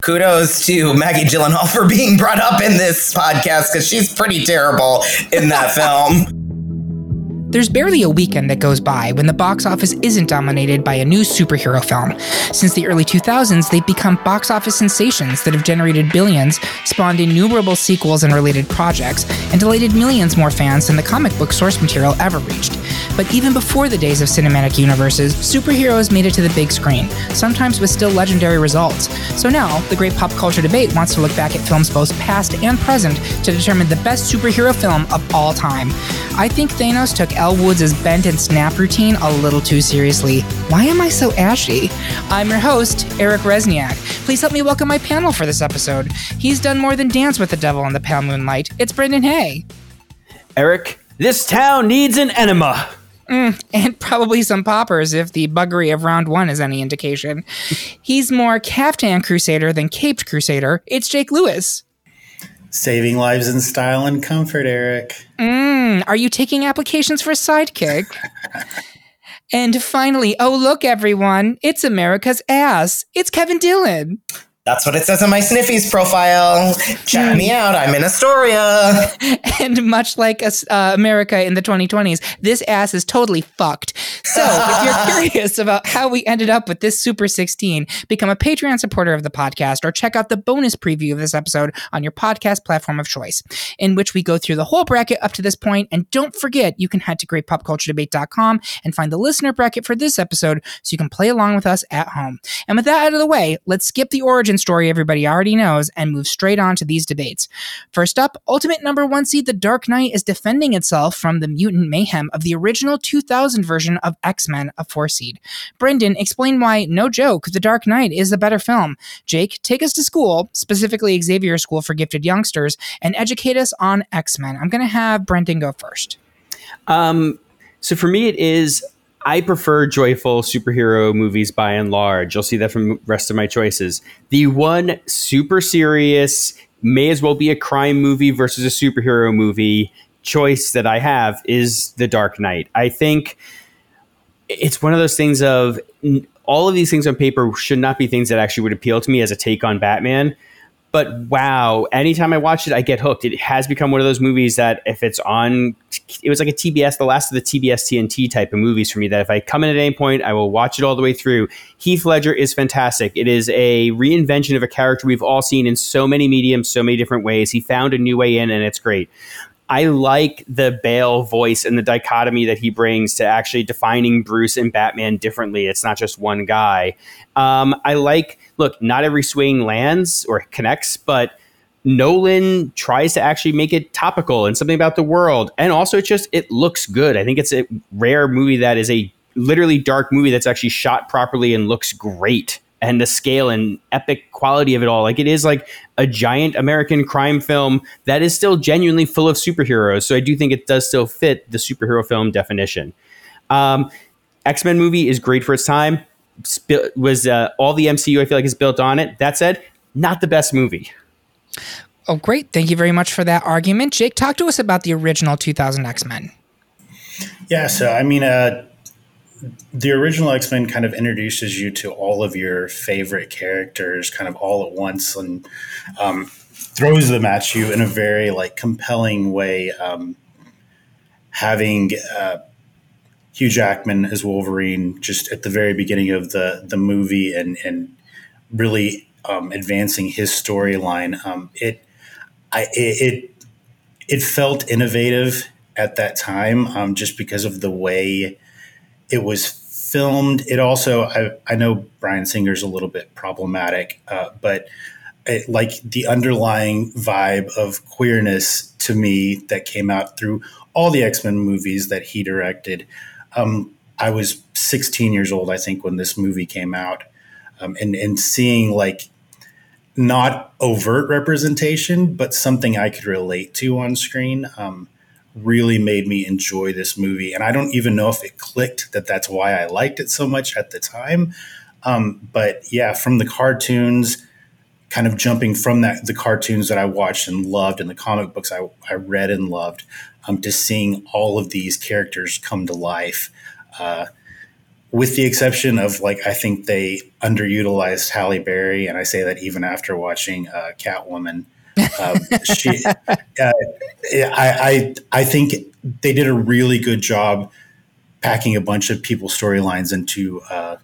kudos to Maggie Gyllenhaal for being brought up in this podcast because she's pretty terrible in that film. There's barely a weekend that goes by when the box office isn't dominated by a new superhero film. Since the early 2000s, they've become box office sensations that have generated billions, spawned innumerable sequels and related projects, and delighted millions more fans than the comic book source material ever reached. But even before the days of cinematic universes, superheroes made it to the big screen, sometimes with still legendary results. So now, the great pop culture debate wants to look back at films both past and present to determine the best superhero film of all time. I think Thanos took Elle Woods' bent and snap routine a little too seriously. Why am I so ashy? I'm your host, Eric Rezsnyak. Please help me welcome my panel for this episode. He's done more than dance with the devil in the pale moonlight. It's Brendan Hay. Eric, this town needs an enema. Mm, and probably some poppers if the buggery of round one is any indication. He's more caftan crusader than caped crusader. It's Jake Lewis. Saving lives in style and comfort, Eric. Mm, are you taking applications for a sidekick? and finally, oh, look, everyone, it's America's ass. It's Kevin Dillon. That's what it says on my Sniffies profile. Check me out. I'm in Astoria. And much like uh, America in the 2020s, this ass is totally fucked. So if you're curious about how we ended up with this Super 16, become a Patreon supporter of the podcast or check out the bonus preview of this episode on your podcast platform of choice, in which we go through the whole bracket up to this point. And don't forget, you can head to greatpopculturedebate.com and find the listener bracket for this episode so you can play along with us at home. And with that out of the way, let's skip the origin story everybody already knows and move straight on to these debates. First up, ultimate number one seed The Dark Knight is defending itself from the mutant mayhem of the original 2000 version of X Men, a four seed. Brendan, explain why, no joke, The Dark Knight is the better film. Jake, take us to school, specifically Xavier School for Gifted Youngsters, and educate us on X Men. I'm going to have Brendan go first. Um, so for me, it is I prefer joyful superhero movies by and large. You'll see that from the rest of my choices. The one super serious, may as well be a crime movie versus a superhero movie choice that I have is The Dark Knight. I think it's one of those things of all of these things on paper should not be things that actually would appeal to me as a take on Batman but wow, anytime I watch it, I get hooked. It has become one of those movies that if it's on, it was like a TBS, the last of the TBS TNT type of movies for me. That if I come in at any point, I will watch it all the way through. Heath Ledger is fantastic. It is a reinvention of a character we've all seen in so many mediums, so many different ways. He found a new way in, and it's great. I like the Bale voice and the dichotomy that he brings to actually defining Bruce and Batman differently. It's not just one guy. Um, I like, look, not every swing lands or connects, but Nolan tries to actually make it topical and something about the world. And also, it just, it looks good. I think it's a rare movie that is a literally dark movie that's actually shot properly and looks great and the scale and epic quality of it all. Like it is like a giant American crime film that is still genuinely full of superheroes. So I do think it does still fit the superhero film definition. Um, X Men movie is great for its time. Sp- was uh, all the MCU I feel like is built on it. That said, not the best movie. Oh, great! Thank you very much for that argument, Jake. Talk to us about the original 2000 X Men. Yeah, so I mean, uh, the original X Men kind of introduces you to all of your favorite characters kind of all at once and um, throws them at you in a very like compelling way. Um, having uh, Hugh Jackman as Wolverine just at the very beginning of the the movie and and really um, advancing his storyline. Um, it I it, it it felt innovative at that time um, just because of the way it was filmed. It also, I, I know Bryan Singer's a little bit problematic, uh, but it, like the underlying vibe of queerness to me that came out through all the X Men movies that he directed. Um, I was 16 years old, I think, when this movie came out, um, and and seeing like not overt representation, but something I could relate to on screen. Um, really made me enjoy this movie. And I don't even know if it clicked that that's why I liked it so much at the time. Um, but yeah, from the cartoons, kind of jumping from that the cartoons that I watched and loved and the comic books I, I read and loved um, to seeing all of these characters come to life. Uh, with the exception of like I think they underutilized Halle Berry, and I say that even after watching uh, Catwoman. Um, she, uh, I, I, I think they did a really good job packing a bunch of people's storylines into uh,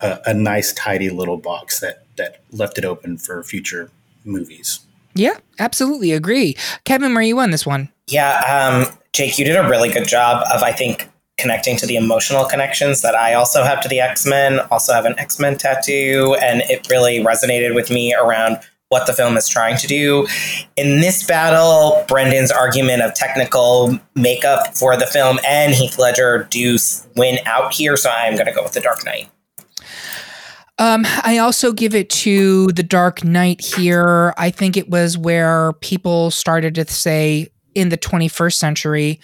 a, a, nice, tidy little box that that left it open for future movies. Yeah, absolutely agree. Kevin, where are you on this one? Yeah, um, Jake, you did a really good job of I think connecting to the emotional connections that I also have to the X Men. Also have an X Men tattoo, and it really resonated with me around what the film is trying to do. In this battle, Brendan's argument of technical makeup for the film and Heath Ledger do win out here, so I'm going to go with The Dark Knight. Um, I also give it to The Dark Knight here. I think it was where people started to say in the 21st century,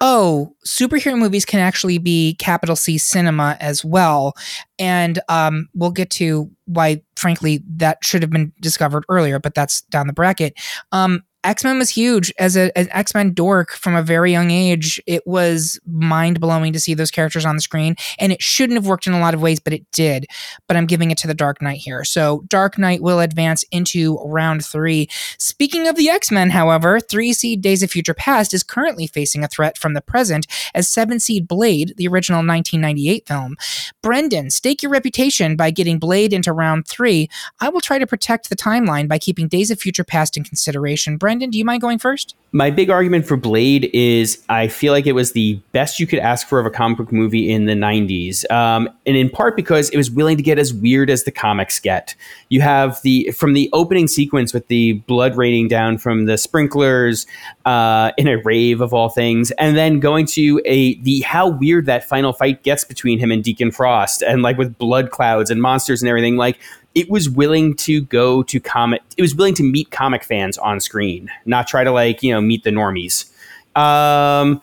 oh, superhero movies can actually be capital C cinema as well. And um, we'll get to why, frankly, that should have been discovered earlier, but that's down the bracket. Um, X Men was huge as a, an X Men dork from a very young age. It was mind blowing to see those characters on the screen, and it shouldn't have worked in a lot of ways, but it did. But I'm giving it to the Dark Knight here. So Dark Knight will advance into round three. Speaking of the X Men, however, three seed Days of Future Past is currently facing a threat from the present as seven seed Blade, the original 1998 film. Brendan, stake your reputation by getting Blade into round three. I will try to protect the timeline by keeping Days of Future Past in consideration. Brendan, do you mind going first? My big argument for Blade is I feel like it was the best you could ask for of a comic book movie in the 90s. Um, and in part because it was willing to get as weird as the comics get. You have the, from the opening sequence with the blood raining down from the sprinklers uh, in a rave of all things, and then going to a, the, how weird that final fight gets between him and Deacon Frost, and like with blood clouds and monsters and everything. Like, it was willing to go to comic it was willing to meet comic fans on screen not try to like you know meet the normies. Um,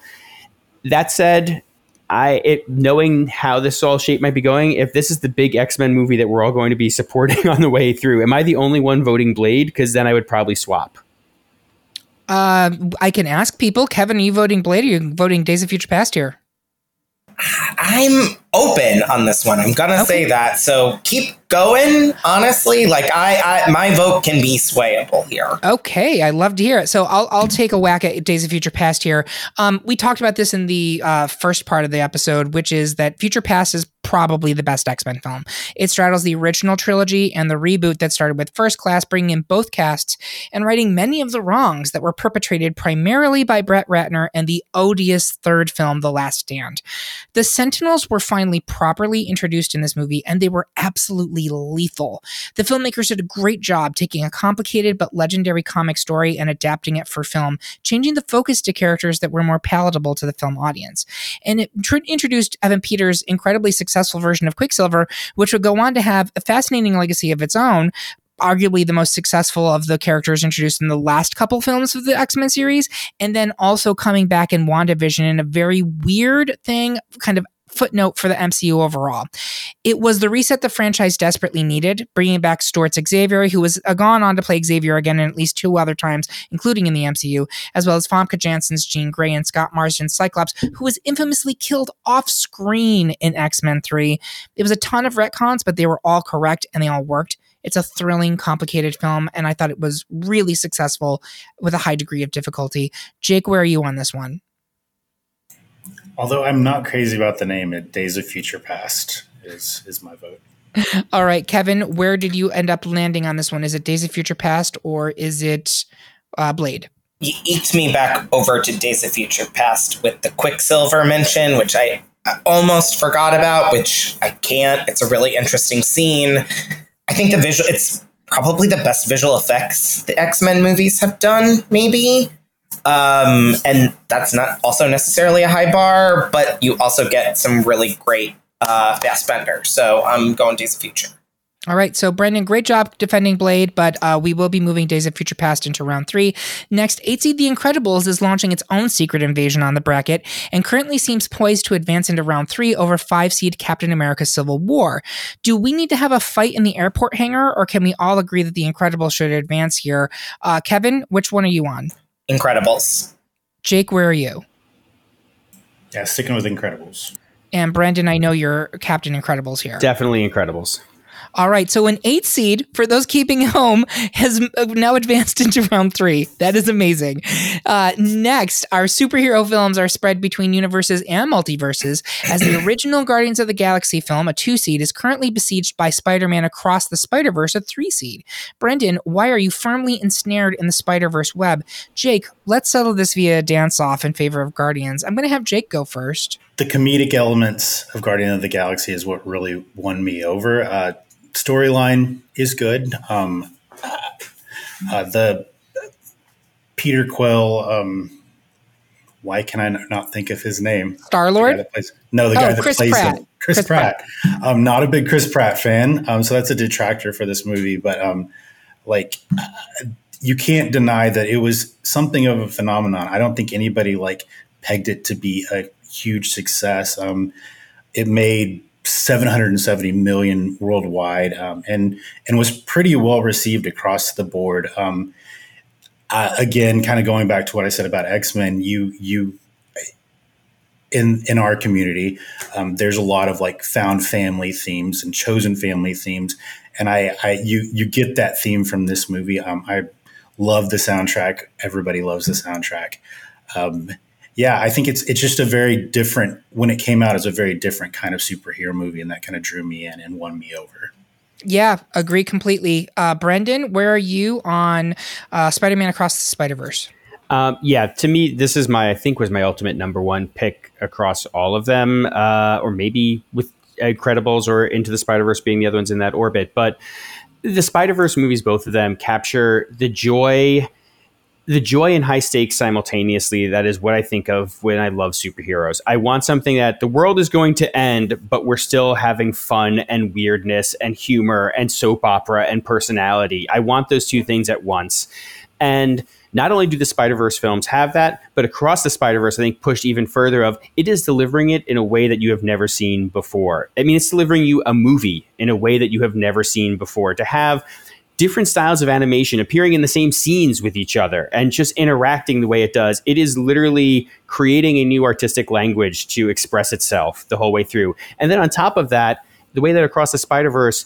that said i it, knowing how this all shape might be going if this is the big x-men movie that we're all going to be supporting on the way through am i the only one voting blade? Because then i would probably swap. Uh, i can ask people kevin are you voting blade or are you voting days of future past here? I'm open on this one. I'm gonna okay. say that. So keep going. Honestly, like I, I, my vote can be swayable here. Okay, I love to hear it. So I'll, I'll take a whack at Days of Future Past here. Um, we talked about this in the uh, first part of the episode, which is that Future Past is probably the best X Men film. It straddles the original trilogy and the reboot that started with First Class, bringing in both casts and righting many of the wrongs that were perpetrated primarily by Brett Ratner and the odious third film, The Last Stand. The Sentinels were finally properly introduced in this movie, and they were absolutely lethal. The filmmakers did a great job taking a complicated but legendary comic story and adapting it for film, changing the focus to characters that were more palatable to the film audience. And it tr- introduced Evan Peters' incredibly successful successful version of Quicksilver, which would go on to have a fascinating legacy of its own, arguably the most successful of the characters introduced in the last couple films of the X-Men series, and then also coming back in WandaVision in a very weird thing, kind of footnote for the MCU overall. It was the reset the franchise desperately needed, bringing back Stewart's Xavier, who was gone on to play Xavier again in at least two other times, including in the MCU, as well as Famke Janssen's Jean Grey and Scott Marsden's Cyclops, who was infamously killed off screen in X Men 3. It was a ton of retcons, but they were all correct and they all worked. It's a thrilling, complicated film, and I thought it was really successful with a high degree of difficulty. Jake, where are you on this one? Although I'm not crazy about the name, Days of Future Past is is my vote. All right, Kevin, where did you end up landing on this one? Is it Days of Future Past or is it uh, Blade? You eked me back over to Days of Future Past with the Quicksilver mention, which I almost forgot about, which I can't. It's a really interesting scene. I think the visual, it's probably the best visual effects the X Men movies have done, maybe. Um, and that's not also necessarily a high bar, but you also get some really great uh, Fassbender. So I'm going Days of Future. All right, so Brendan, great job defending Blade, but uh, we will be moving Days of Future Past into round three. Next, 8 seed The Incredibles is launching its own secret invasion on the bracket and currently seems poised to advance into round three over 5 seed Captain America Civil War. Do we need to have a fight in the airport hangar, or can we all agree that The Incredibles should advance here? Uh, Kevin, which one are you on? Incredibles. Jake, where are you? Yeah, sticking with Incredibles. And Brendan, I know you're Captain Incredibles here. Definitely Incredibles. All right, so an eight seed for those keeping home has uh, now advanced into round three. That is amazing. Uh, next, our superhero films are spread between universes and multiverses, as the original Guardians of the Galaxy film, a two seed, is currently besieged by Spider Man Across the Spider Verse, a three seed. Brendan, why are you firmly ensnared in the Spider Verse web? Jake, let's settle this via dance off in favor of Guardians. I'm going to have Jake go first. The comedic elements of Guardian of the Galaxy is what really won me over. Uh, storyline is good. Um, uh, the Peter Quill. Um, why can I not think of his name? Star Lord. No, the guy oh, that Chris plays Pratt. him. Chris, Chris Pratt. I'm not a big Chris Pratt fan, um, so that's a detractor for this movie. But um, like, you can't deny that it was something of a phenomenon. I don't think anybody like pegged it to be a huge success. Um, it made 770 million worldwide, um, and and was pretty well received across the board. Um, uh, again, kind of going back to what I said about X Men, you you in in our community, um, there's a lot of like found family themes and chosen family themes, and I, I you you get that theme from this movie. Um, I love the soundtrack. Everybody loves the soundtrack. Yeah, I think it's it's just a very different when it came out as a very different kind of superhero movie, and that kind of drew me in and won me over. Yeah, agree completely. Uh, Brendan, where are you on uh, Spider Man Across the Spider Verse? Um, yeah, to me, this is my I think was my ultimate number one pick across all of them, uh, or maybe with Incredibles or Into the Spider Verse being the other ones in that orbit. But the Spider Verse movies, both of them, capture the joy the joy and high stakes simultaneously that is what i think of when i love superheroes. I want something that the world is going to end but we're still having fun and weirdness and humor and soap opera and personality. I want those two things at once. And not only do the spider-verse films have that but across the spider-verse i think pushed even further of it is delivering it in a way that you have never seen before. I mean it's delivering you a movie in a way that you have never seen before. To have different styles of animation appearing in the same scenes with each other and just interacting the way it does. It is literally creating a new artistic language to express itself the whole way through. And then on top of that, the way that Across the Spider Verse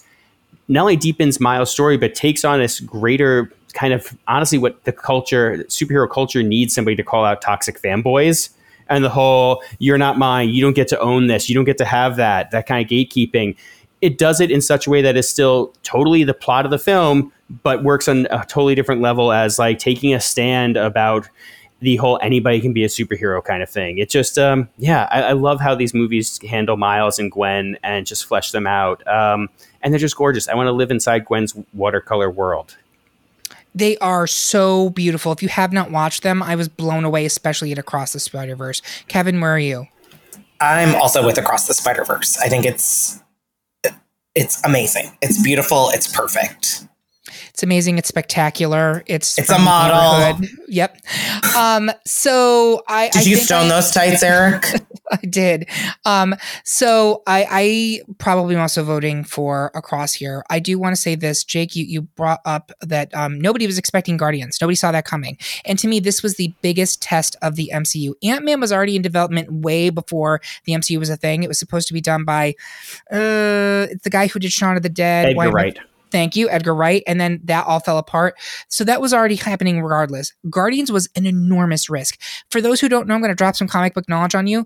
not only deepens Miles' story, but takes on this greater kind of honestly what the culture, superhero culture needs somebody to call out toxic fanboys. And the whole, you're not mine, you don't get to own this, you don't get to have that, that kind of gatekeeping it does it in such a way that is still totally the plot of the film, but works on a totally different level as like taking a stand about the whole anybody can be a superhero kind of thing. It just, um, yeah, I, I, love how these movies handle Miles and Gwen and just flesh them out. Um, and they're just gorgeous. I want to live inside Gwen's watercolor world. They are so beautiful. If you have not watched them, I was blown away, especially at Across the Spider Verse. Kevin, where are you? I'm also with Across the Spider Verse. I think it's it's amazing. It's beautiful. It's perfect. It's amazing. It's spectacular. It's it's a model. Yep. Um. So I did I you stone I, those tights, Eric? I did. Um. So I I probably am also voting for across here. I do want to say this, Jake. You you brought up that um nobody was expecting Guardians. Nobody saw that coming. And to me, this was the biggest test of the MCU. Ant Man was already in development way before the MCU was a thing. It was supposed to be done by uh the guy who did Shaun of the Dead. Edgar Wright. Thank you, Edgar Wright. And then that all fell apart. So that was already happening regardless. Guardians was an enormous risk. For those who don't know, I'm going to drop some comic book knowledge on you.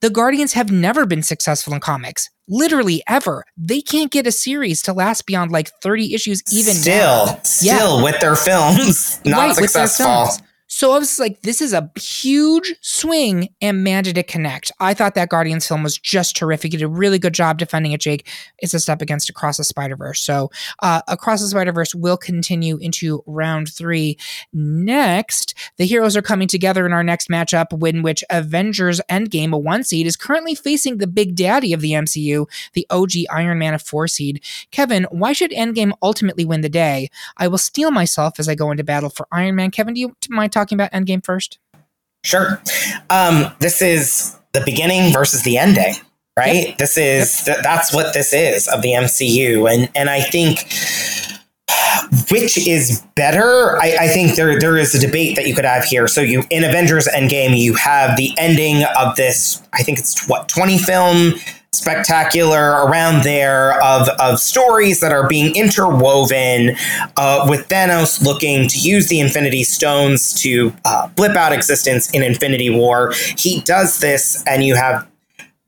The Guardians have never been successful in comics. Literally ever. They can't get a series to last beyond like 30 issues even still, now. Still yeah. with their films, not right, successful. So I was like, this is a huge swing, and man, to connect. I thought that Guardians film was just terrific. You did a really good job defending it, Jake. It's a step against Across the Spider Verse. So uh, Across the Spider Verse will continue into round three. Next, the heroes are coming together in our next matchup, in which Avengers Endgame, a one seed, is currently facing the big daddy of the MCU, the OG Iron Man, a four seed. Kevin, why should Endgame ultimately win the day? I will steel myself as I go into battle for Iron Man. Kevin, do you mind talking? Talking about Endgame first? Sure. Um, this is the beginning versus the ending, right? Yep. This is yep. th- that's what this is of the MCU, and and I think which is better. I, I, think there there is a debate that you could have here. So you in Avengers Endgame, you have the ending of this. I think it's what twenty film spectacular around there of, of stories that are being interwoven uh, with Thanos looking to use the Infinity Stones to uh, blip out existence in Infinity War. He does this, and you have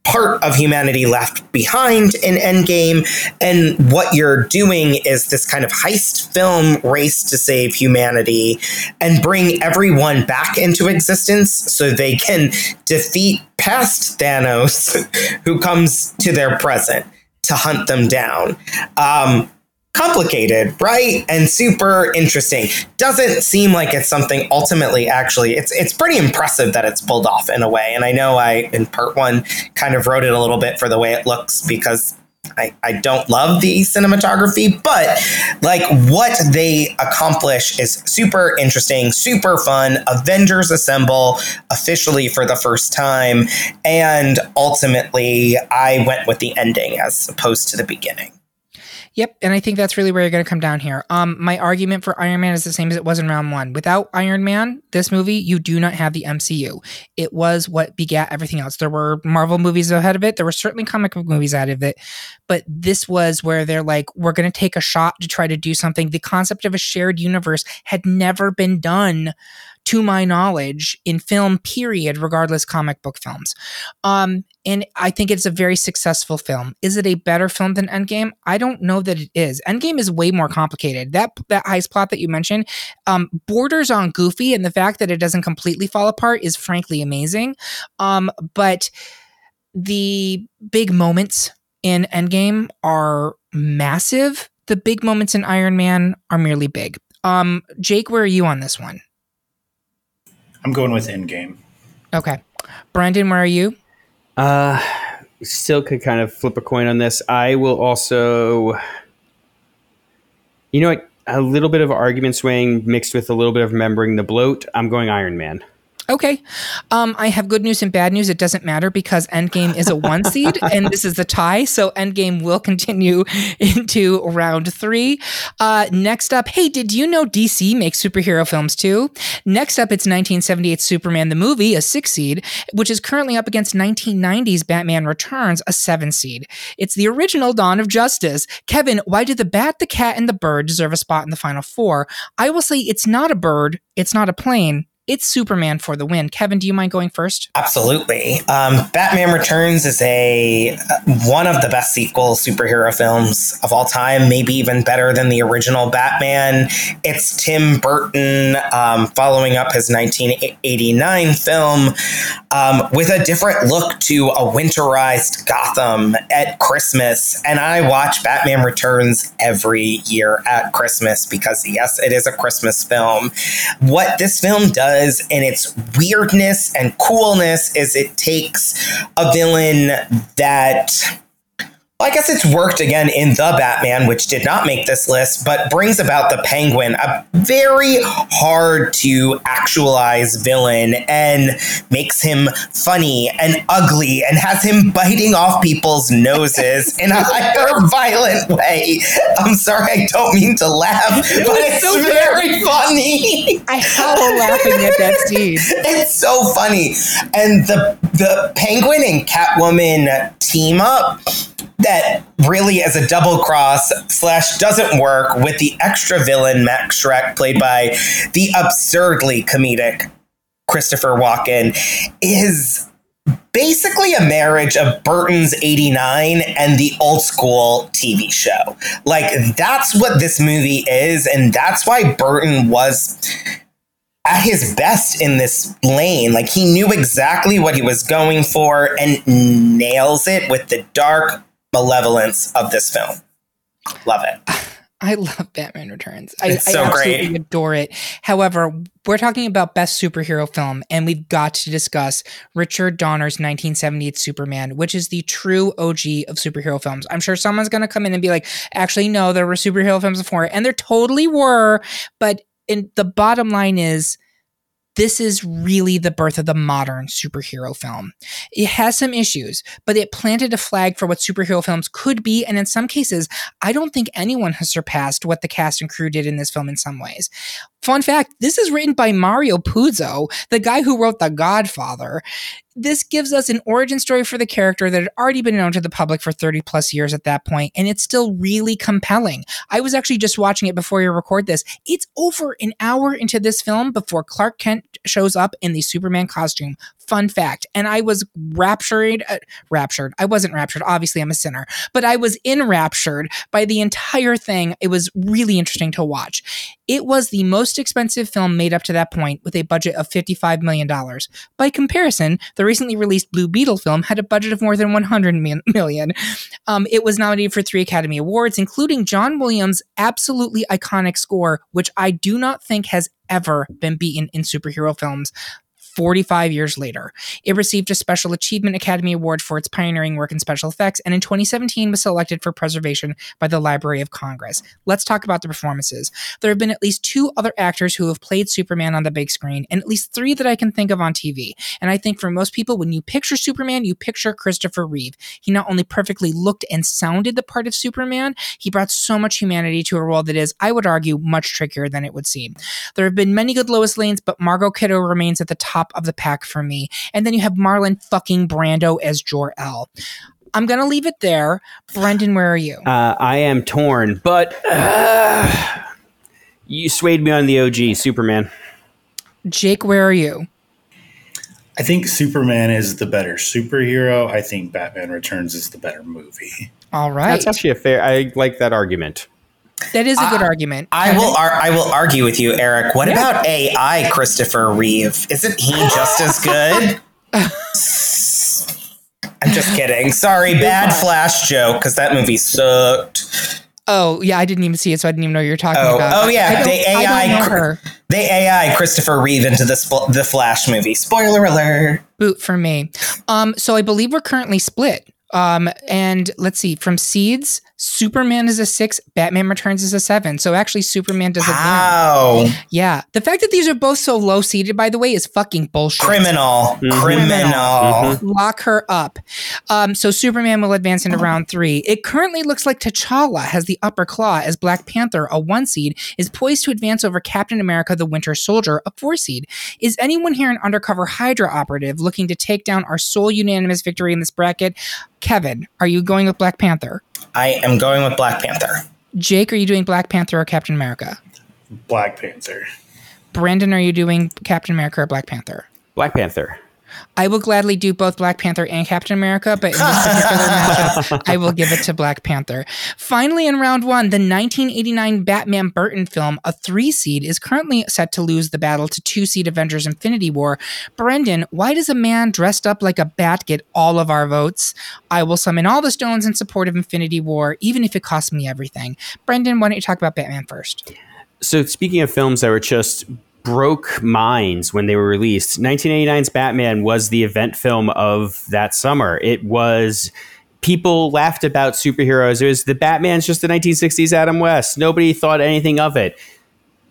part of humanity left behind in Endgame. And what you're doing is this kind of heist film race to save humanity and bring everyone back into existence so they can defeat past Thanos, who comes to their present to hunt them down. Um, complicated, right? And super interesting. Doesn't seem like it's something ultimately actually it's it's pretty impressive that it's pulled off in a way. And I know I in part 1 kind of wrote it a little bit for the way it looks because I, I don't love the cinematography, but like what they accomplish is super interesting, super fun. Avengers assemble officially for the first time. And ultimately, I went with the ending as opposed to the beginning. Yep, and I think that's really where you're going to come down here. Um, my argument for Iron Man is the same as it was in round one. Without Iron Man, this movie, you do not have the MCU. It was what begat everything else. There were Marvel movies ahead of it. There were certainly comic book movies out of it, but this was where they're like, we're going to take a shot to try to do something. The concept of a shared universe had never been done to my knowledge, in film, period, regardless comic book films. Um, and I think it's a very successful film. Is it a better film than Endgame? I don't know that it is. Endgame is way more complicated. That that heist plot that you mentioned um, borders on goofy, and the fact that it doesn't completely fall apart is frankly amazing. Um, but the big moments in Endgame are massive. The big moments in Iron Man are merely big. Um, Jake, where are you on this one? I'm going with Endgame. Okay. Brendan, where are you? Uh, still could kind of flip a coin on this. I will also, you know? A little bit of argument swaying mixed with a little bit of remembering the bloat. I'm going Iron Man. Okay. Um, I have good news and bad news. It doesn't matter because Endgame is a one seed and this is the tie. So Endgame will continue into round three. Uh, next up, hey, did you know DC makes superhero films too? Next up, it's 1978 Superman the movie, a six seed, which is currently up against 1990's Batman Returns, a seven seed. It's the original Dawn of Justice. Kevin, why do the bat, the cat, and the bird deserve a spot in the final four? I will say it's not a bird, it's not a plane, it's Superman for the win. Kevin, do you mind going first? Absolutely. Um, Batman Returns is a uh, one of the best sequel superhero films of all time, maybe even better than the original Batman. It's Tim Burton um, following up his 1989 film um, with a different look to a winterized Gotham at Christmas. And I watch Batman Returns every year at Christmas because, yes, it is a Christmas film. What this film does does in its weirdness and coolness is it takes a villain that I guess it's worked again in The Batman, which did not make this list, but brings about the Penguin, a very hard to actualize villain, and makes him funny and ugly and has him biting off people's noses in a hyper violent way. I'm sorry, I don't mean to laugh, but it's, so very funny. I howl laughing at that scene. It's so funny. And the the Penguin and Catwoman team up that really as a double cross slash doesn't work with the extra villain Max Shreck played by the absurdly comedic Christopher Walken is basically a marriage of Burton's 89 and the old school TV show. Like that's what this movie is and that's why Burton was at his best in this lane. Like he knew exactly what he was going for and nails it with the dark malevolence of this film. Love it. I love Batman Returns. I, It's so I absolutely great. adore it. However, we're talking about best superhero film, and we've got to discuss Richard Donner's 1978 Superman, which is the true OG of superhero films. I'm sure someone's going to come in and be like, actually, no, there were superhero films before, and there totally were. But in the bottom line is, this is really the birth of the modern superhero film. It has some issues, but it planted a flag for what superhero films could be. And in some cases, I don't think anyone has surpassed what the cast and crew did in this film in some ways. Fun fact this is written by Mario Puzo, the guy who wrote The Godfather. This gives us an origin story for the character that had already been known to the public for 30 plus years at that point, and it's still really compelling. I was actually just watching it before you record this. It's over an hour into this film before Clark Kent shows up in the Superman costume. Fun fact. And I was raptured, uh, raptured. I wasn't raptured. Obviously, I'm a sinner, but I was enraptured by the entire thing. It was really interesting to watch. It was the most expensive film made up to that point with a budget of $55 million. By comparison, the recently released Blue Beetle film had a budget of more than 100 mi- million. Um, it was nominated for three Academy Awards, including John Williams' absolutely iconic score, which I do not think has ever been beaten in superhero films. 45 years later. It received a Special Achievement Academy Award for its pioneering work in special effects, and in 2017 was selected for preservation by the Library of Congress. Let's talk about the performances. There have been at least two other actors who have played Superman on the big screen, and at least three that I can think of on TV. And I think for most people, when you picture Superman, you picture Christopher Reeve. He not only perfectly looked and sounded the part of Superman, he brought so much humanity to a role that is, I would argue, much trickier than it would seem. There have been many good Lois Lanes, but Margot Kidder remains at the top of the pack for me. And then you have Marlon fucking Brando as Jor El. I'm gonna leave it there. Brendan, where are you? Uh, I am torn, but uh, you swayed me on the OG Superman. Jake, where are you? I think Superman is the better superhero. I think Batman Returns is the better movie. All right, That's actually a fair. I like that argument. That is a good argument. I will ar- I will argue with you, Eric. What about AI Christopher Reeve? Isn't he just as good? I'm just kidding. Sorry, bad flash joke because that movie sucked. Oh yeah, I didn't even see it, so I didn't even know you're talking Oh, about. oh, yeah, the AI don't know cr- her. They AI Christopher Reeve into the sp- the Flash movie. Spoiler alert. boot for me. Um, so I believe we're currently split. Um, and let's see, from seeds, Superman is a six, Batman Returns is a seven. So actually, Superman does advance. Wow, Yeah, the fact that these are both so low seated, by the way, is fucking bullshit. criminal, Mhm. criminal. Mhm. Lock her up. Um, so Superman will advance into round three. It currently looks like T'Challa has the upper claw as Black Panther, a one seed, is poised to advance over Captain America, the Winter Soldier, a four seed. Is anyone here an undercover Hydra operative looking to take down our sole unanimous victory in this bracket? Kevin, are you going with Black Panther? I am going with Black Panther. Jake, are you doing Black Panther or Captain America? Black Panther. Brendan, are you doing Captain America or Black Panther? Black Panther. I will gladly do both Black Panther and Captain America, but in this particular matchup, I will give it to Black Panther. Finally, in round one, the 1989 Batman Burton film, a three seed, is currently set to lose the battle to two seed Avengers Infinity War. Brendan, why does a man dressed up like a bat get all of our votes? I will summon all the stones in support of Infinity War, even if it costs me everything. Brendan, why don't you talk about Batman first? So speaking of films that were just broke minds when they were released, 1989's Batman was the event film of that summer. It was people laughed about superheroes. It was the Batman's just the 1960s Adam West. Nobody thought anything of it.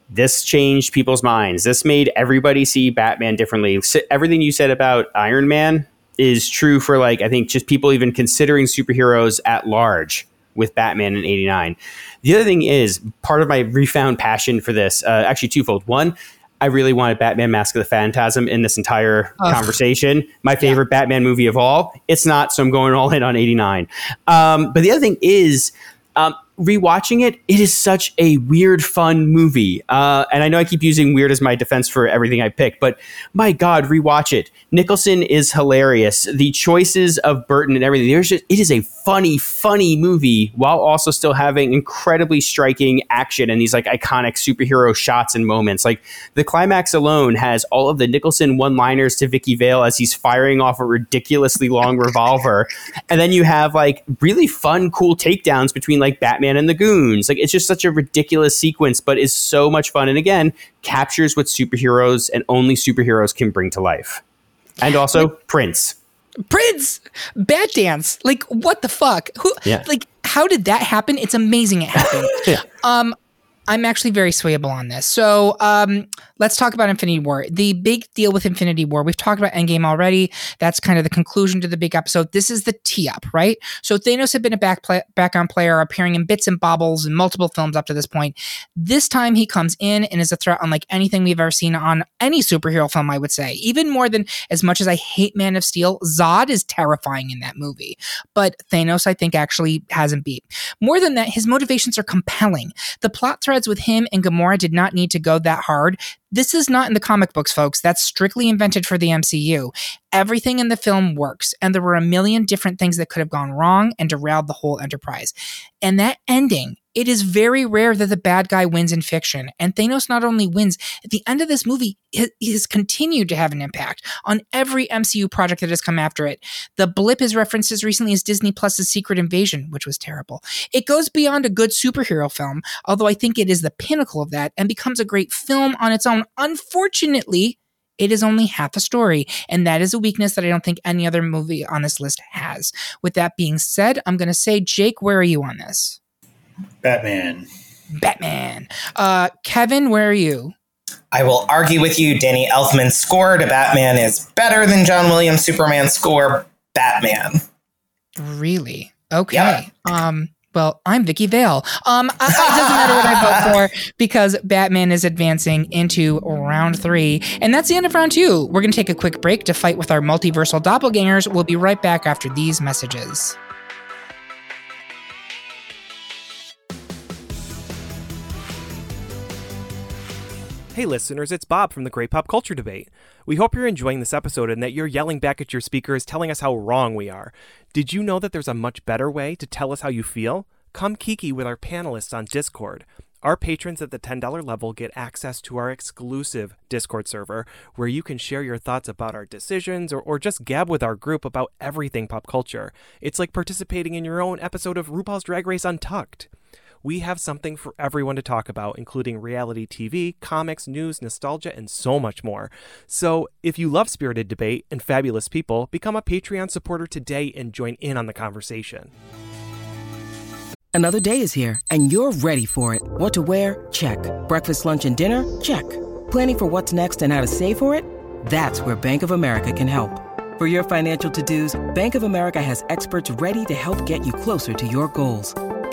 This changed people's minds. This made everybody see Batman differently. Everything you said about Iron Man is true for like I think just people even considering superheroes at large with Batman in 89. The other thing is part of my refound passion for this, uh, actually twofold. One, I really wanted Batman Mask of the Phantasm in this entire Ugh. conversation. My favorite Batman movie of all. It's not, so I'm going all in on 89. Um, but the other thing is, um, rewatching it, it is such a weird, fun movie. Uh, and I know I keep using weird as my defense for everything I pick, but my God, rewatch it. Nicholson is hilarious. The choices of Burton and everything, there's just, it is a funny, funny movie while also still having incredibly striking action and these like iconic superhero shots and moments. Like the climax alone has all of the Nicholson one liners to Vicki Vale as he's firing off a ridiculously long revolver. And then you have like really fun, cool takedowns between like Batman and the goons. Like it's just such a ridiculous sequence, but is so much fun. And again, captures what superheroes and only superheroes can bring to life. And also Prince. Prince, Bat Dance. Like, what the fuck? Who? Yeah. Like, how did that happen? It's amazing it happened. Um, I'm actually very swayable on this. So um, let's talk about Infinity War. The big deal with Infinity War, we've talked about Endgame already. That's kind of the conclusion to the big episode. This is the tee up, right? So Thanos had been a back play- background player, appearing in bits and bobbles in multiple films up to this point. This time he comes in and is a threat unlike anything we've ever seen on any superhero film, I would say. Even more than as much as I hate Man of Steel, Zod is terrifying in that movie. But Thanos, I think, actually hasn't beat. More than that, his motivations are compelling. The plot thread threads with him and Gamora did not need to go that hard. This is not in the comic books, folks. That's strictly invented for the MCU. Everything in the film works, and there were a million different things that could have gone wrong and derailed the whole enterprise. And that ending, it is very rare that the bad guy wins in fiction. And Thanos not only wins, at the end of this movie, he has continued to have an impact on every MCU project that has come after it. The blip is referenced as recently as Disney Plus's Secret Invasion, which was terrible. It goes beyond a good superhero film, although I think it is the pinnacle of that and becomes a great film on its own. Unfortunately, it is only half a story, and that is a weakness that I don't think any other movie on this list has. With that being said, I'm going to say, Jake, where are you on this? Batman. Batman. Uh, Kevin, where are you? I will argue with you. Danny Elfman's score to Batman is better than John Williams' Superman score. Batman. Really? Okay. Yeah. Um. Well, I'm Vicki Vale. Um, it doesn't matter what I vote for because Batman is advancing into round three, and that's the end of round two. We're gonna take a quick break to fight with our multiversal doppelgangers. We'll be right back after these messages. Hey listeners, it's Bob from the Great Pop Culture Debate. We hope you're enjoying this episode and that you're yelling back at your speakers telling us how wrong we are. Did you know that there's a much better way to tell us how you feel? Come kiki with our panelists on Discord. Our patrons at the $10 level get access to our exclusive Discord server where you can share your thoughts about our decisions or, or just gab with our group about everything pop culture. It's like participating in your own episode of RuPaul's Drag Race Untucked we have something for everyone to talk about, including reality TV, comics, news, nostalgia, and so much more. So, if you love spirited debate and fabulous people, become a Patreon supporter today and join in on the conversation. Another day is here, and you're ready for it. What to wear? Check. Breakfast, lunch, and dinner? Check. Planning for what's next and how to save for it? That's where Bank of America can help. For your financial to dos, Bank of America has experts ready to help get you closer to your goals.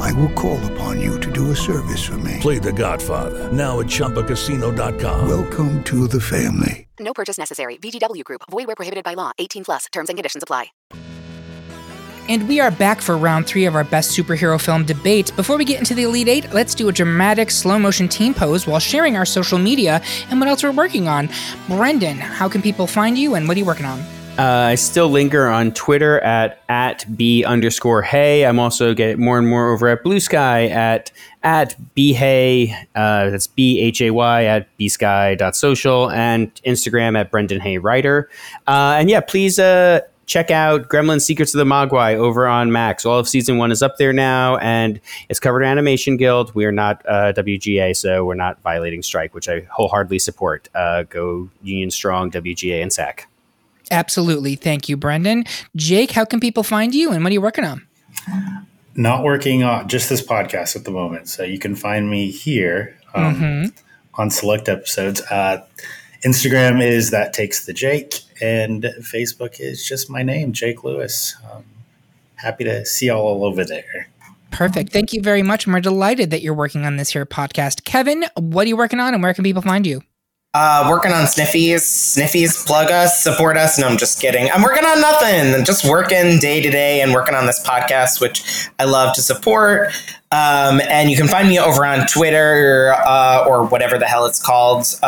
I will call upon you to do a service for me. Play The Godfather, now at ChumbaCasino.com. Welcome to the family. No purchase necessary. VGW Group. Void where prohibited by law. 18 plus. Terms and conditions apply. And we are back for round three of our best superhero film debate. Before we get into the Elite Eight, let's do a dramatic slow motion team pose while sharing our social media and what else we're working on. Brendan, how can people find you and what are you working on? Uh, I still linger on Twitter at at b underscore hey. I'm also getting more and more over at Blue Sky at at b hey. Uh, that's b h a y at bsky.social and Instagram at Brendan Hay Writer. Uh, and yeah, please uh, check out Gremlin Secrets of the Mogwai over on Max. All of season one is up there now, and it's covered in Animation Guild. We are not uh, WGA, so we're not violating strike, which I wholeheartedly support. Uh, go Union Strong, WGA, and SAG. Absolutely. Thank you, Brendan. Jake, how can people find you and what are you working on? Not working on just this podcast at the moment. So you can find me here um, Mhm. on select episodes. Uh, Instagram is that takes the Jake, and Facebook is just my name, Jake Lewis. Um, happy to see y'all all over there. Perfect. Thank you very much. And we're delighted that you're working on this here podcast. Kevin, what are you working on and where can people find you? Uh, working on Sniffies. Sniffies, plug us, support us. No, I'm just kidding. I'm working on nothing. I'm just working day to day and working on this podcast, which I love to support. Um, and you can find me over on Twitter uh, or whatever the hell it's called, uh,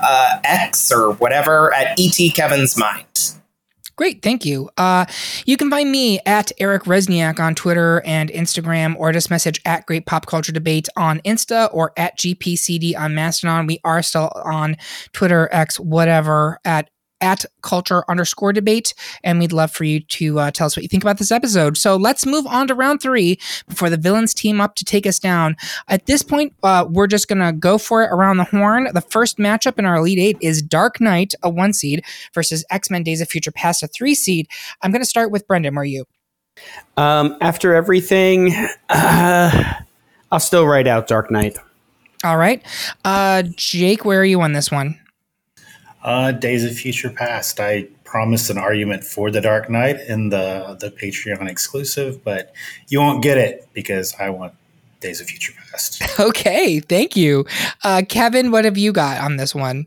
uh, X or whatever, at ET Kevin's Mind. Great, thank you. Uh, you can find me at Eric Rezsnyak on Twitter and Instagram, or just message at Great Pop Culture Debate on Insta or at GPCD on Mastodon. We are still on Twitter, X, whatever, at at culture underscore debate and we'd love for you to uh, tell us what you think about this episode. So let's move on to round three before the villains team up to take us down. At this point uh, we're just gonna go for it around the horn. The first matchup in our elite eight is dark knight a one seed versus x-men days of future past a three seed. I'm gonna start with brendan. Where are you? Um, after everything, uh, I'll still write out Dark Knight. all right. Uh, jake where are you on this one Uh, Days of Future Past. I promised an argument for the Dark Knight in the the Patreon exclusive, but you won't get it because I want Days of Future Past. okay thank you uh, kevin what have you got on this one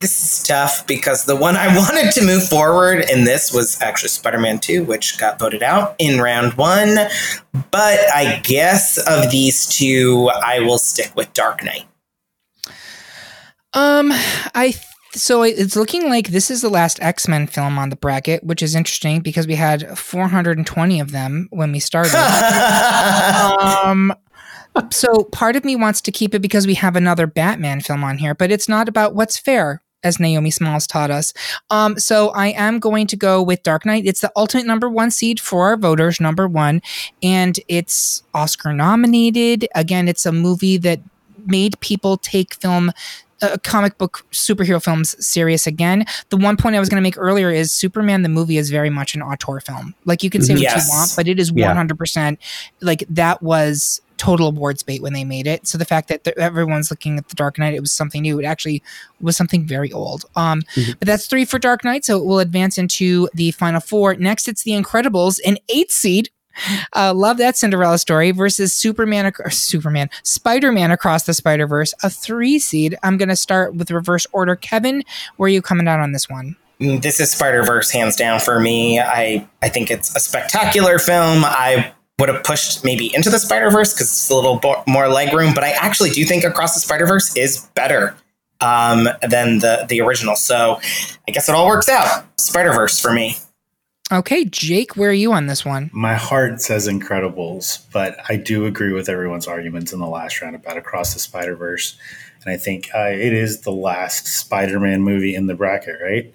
This is tough because the one I wanted to move forward in this was actually Spider Man 2, which got voted out in round one. But I guess of these two, I will stick with Dark Knight. Um, I th- so it's looking like this is the last X Men film on the bracket, which is interesting because we had 420 of them when we started. um, so part of me wants to keep it because we have another Batman film on here, but it's not about what's fair. As Naomi Smalls taught us. Um, so I am going to go with Dark Knight. It's the ultimate number one seed for our voters, number one. And it's Oscar nominated. Again, it's a movie that made people take film uh, comic book superhero films serious again. The one point I was going to make earlier is Superman the movie is very much an auteur film. Like you can say what Yes. you want, but it is Yeah. 100% like that was total awards bait when they made it. So the fact that th- everyone's looking at the Dark Knight, it was something new. It actually was something very old. Um, but that's three for Dark Knight, so we'll advance into the final four. Next, it's The Incredibles, an eight seed. Uh, love that Cinderella story versus Superman, ac- Superman, Spider Man across the Spider Verse, a three seed. I'm going to start with reverse order. Kevin, where are you coming down on this one? Mm, This is Spider Verse, hands down for me. I, I think it's a spectacular film. I would have pushed maybe into the Spider Verse because it's a little bo- more legroom, but I actually do think Across the Spider Verse is better um, than the, the original. So I guess it all works out. Spider Verse for me. Okay, Jake, where are you on this one? My heart says Incredibles, but I do agree with everyone's arguments in the last round about Across the Spider Verse, and I think uh, it is the last Spider-Man movie in the bracket, right?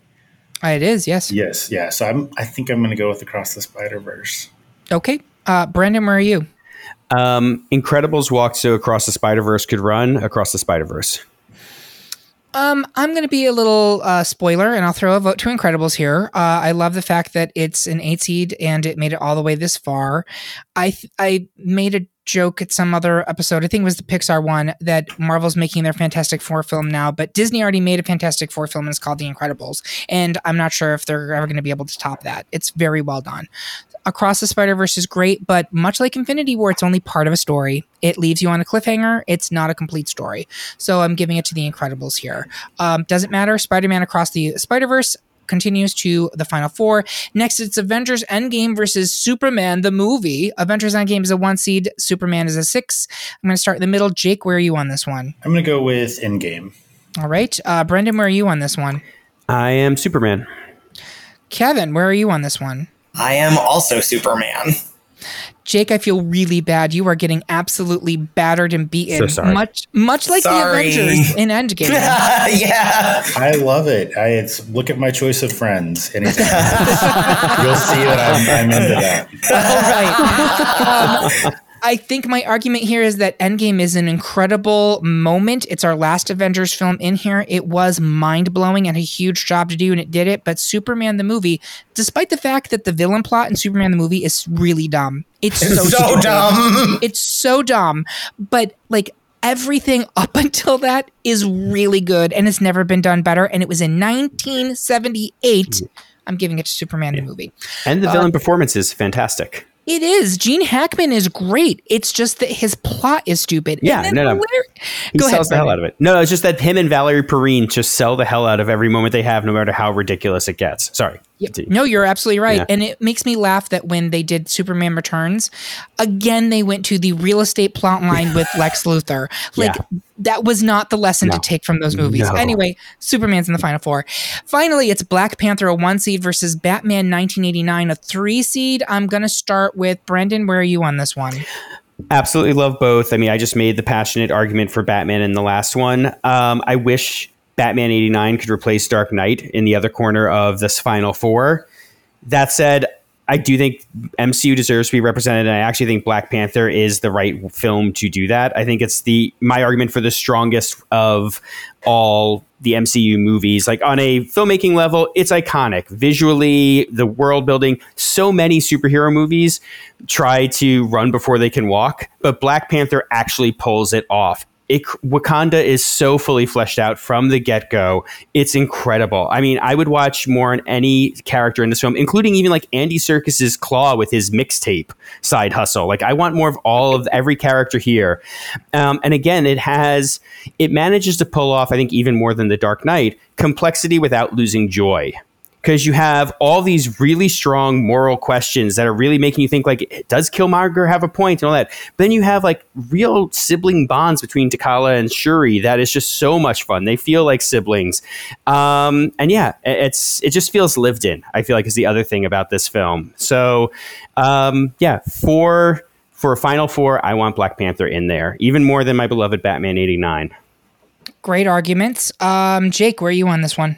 Uh, it is, yes. Yes, yeah. So I'm. I think I'm going to go with Across the Spider Verse. Okay, uh, Brendan, where are you? Um, Incredibles walked so Across the Spider Verse could run Across the Spider Verse. Um, I'm going to be a little uh, spoiler, and I'll throw a vote to Incredibles here. Uh, I love the fact that it's an eight seed and it made it all the way this far. I th- I made a joke at some other episode. I think it was the Pixar one that Marvel's making their Fantastic Four film now, but Disney already made a Fantastic Four film and it's called The Incredibles, and I'm not sure if they're ever going to be able to top that. It's very well done. Across the Spider Verse is great, but much like Infinity War, it's only part of a story. It leaves you on a cliffhanger. It's not a complete story. So I'm giving it to The Incredibles here. Um, doesn't matter. Spider Man Across the Spider Verse continues to the final four. Next, it's Avengers Endgame versus Superman the movie. Avengers Endgame is a one seed. Superman is a six. I'm going to start in the middle. Jake, where are you on this one? I'm going to go with Endgame. All right. Uh, Brendan, where are you on this one? I am Superman. Kevin, where are you on this one? I am also Superman. Jake, I feel really bad. You are getting absolutely battered and beaten. So sorry. Much much like Sorry. the Avengers in Endgame. yeah. I love it. I it's look at my choice of friends. Anytime you'll see that I'm, I'm into that. All right. Um, I think my argument here is that Endgame is an incredible moment. It's our last Avengers film in here. It was mind blowing and a huge job to do, and it did it. But Superman the movie, despite the fact that the villain plot in Superman the movie is really dumb, it's so, So dumb. It's so dumb. But like everything up until that is really good and it's never been done better. And it was in 1978. I'm giving it to Superman the movie. And the uh, villain performance is fantastic. It is. Gene Hackman is great. It's just that his plot is stupid. Yeah, no, no. lyric- He Go ahead. sells the hell out of it. No, it's just that him and Valerie Perrine just sell the hell out of every moment they have, no matter how ridiculous it gets. Sorry. Continue. No, you're absolutely right. Yeah. And it makes me laugh that when they did Superman Returns, again, they went to the real estate plot line with Lex Luthor. Like, Yeah. that was not the lesson No. to take from those movies. No. Anyway, Superman's in the final four. Finally, it's Black Panther, a one seed, versus Batman 1989, a three seed. I'm going to start with Brendan. Where are you on this one? Absolutely love both. I mean, I just made the passionate argument for Batman in the last one. Um, I wish Batman 89 could replace Dark Knight in the other corner of this final four. That said, I do think MCU deserves to be represented, and I actually think Black Panther is the right film to do that. I think it's the my argument for the strongest of all the MCU movies. Like on a filmmaking level, it's iconic. Visually, the world building, so many superhero movies try to run before they can walk, but Black Panther actually pulls it off. It, Wakanda is so fully fleshed out from the get go. It's incredible. I mean, I would watch more on any character in this film, including even like Andy Serkis's Klaue with his mixtape side hustle. Like, I want more of all of every character here. Um, and again, it has, it manages to pull off, I think, even more than The Dark Knight, complexity without losing joy because you have all these really strong moral questions that are really making you think like does Killmonger have a point and all that. But then you have like real sibling bonds between T'Challa and Shuri that is just so much fun. They feel like siblings, um, and yeah, it's it just feels lived in. I feel like is the other thing about this film. So um, yeah, for for a final four, I want Black Panther in there even more than my beloved Batman eighty nine. Great arguments. Um, Jake, where are you on this one?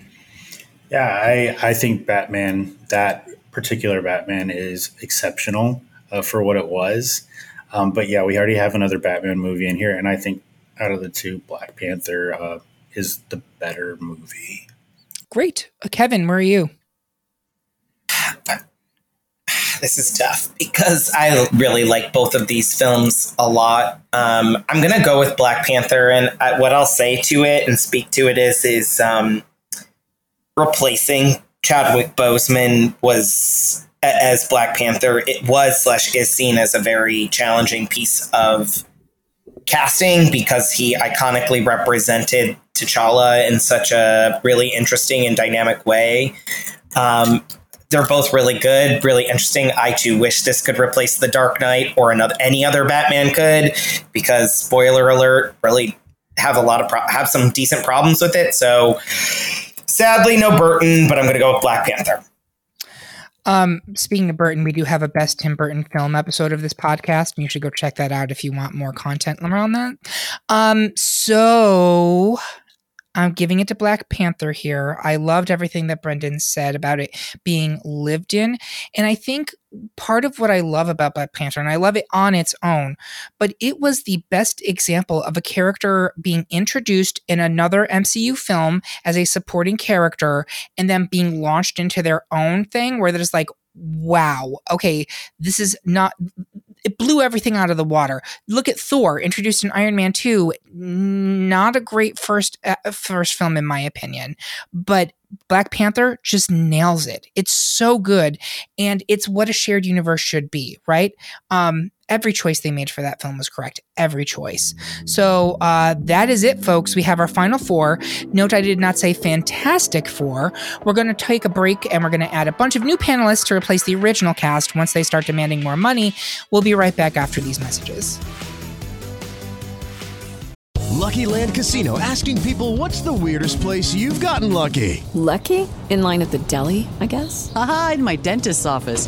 Yeah, I, I think Batman, that particular Batman, is exceptional uh, for what it was. Um, but yeah, we already have another Batman movie in here, and I think out of the two, Black Panther uh, is the better movie. Great. Uh, Kevin, where are you? This is tough because I really like both of these films a lot. Um, I'm gonna go with Black Panther, and I, what I'll say to it and speak to it is is um, replacing Chadwick Boseman was as Black Panther. It was slash is seen as a very challenging piece of casting because he iconically represented T'Challa in such a really interesting and dynamic way. Um, they're both really good, really interesting. I too wish this could replace the Dark Knight or another any other Batman could, because spoiler alert, really have a lot of pro- have some decent problems with it. So sadly, no Burton, but I'm going to go with Black Panther. Um, speaking of Burton, we do have a best Tim Burton film episode of this podcast, and you should go check that out if you want more content around that. Um, so I'm giving it to Black Panther here. I loved everything that Brendan said about it being lived in. And I think part of what I love about Black Panther, and I love it on its own, but it was the best example of a character being introduced in another MCU film as a supporting character and then being launched into their own thing where there's like, wow, okay, this is not it blew everything out of the water. Look at Thor, introduced in Iron Man 2, not a great first uh, first film in my opinion, but Black Panther just nails it. It's so good and it's what a shared universe should be, right? Um every choice they made for that film was correct. Every choice. So uh, that is it, folks. We have our final four. Note I did not say fantastic four. We're going to take a break and we're going to add a bunch of new panelists to replace the original cast once they start demanding more money. We'll be right back after these messages. Lucky Land Casino asking people what's the weirdest place you've gotten lucky? Lucky? In line at the deli, I guess? Aha, in my dentist's office.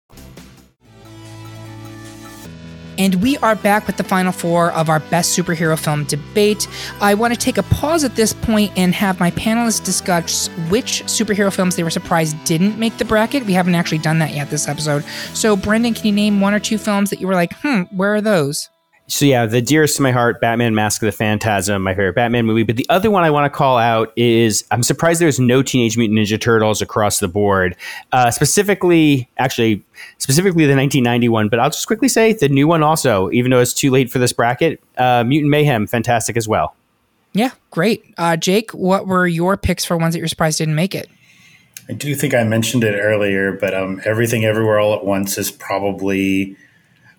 And we are back with the final four of our best superhero film debate. I want to take a pause at this point and have my panelists discuss which superhero films they were surprised didn't make the bracket. We haven't actually done that yet this episode. So, Brendan, can you name one or two films that you were like, hmm, where are those? So yeah, the dearest to my heart, Batman: Mask of the Phantasm, my favorite Batman movie. But the other one I want to call out is I'm surprised there's no Teenage Mutant Ninja Turtles across the board. Uh, specifically, actually, specifically the 1991. But I'll just quickly say the new one also, even though it's too late for this bracket, uh, Mutant Mayhem, fantastic as well. Yeah, great. Uh, Jake, what were your picks for ones that you're surprised didn't make it? I do think I mentioned it earlier, but um, Everything Everywhere All at Once is probably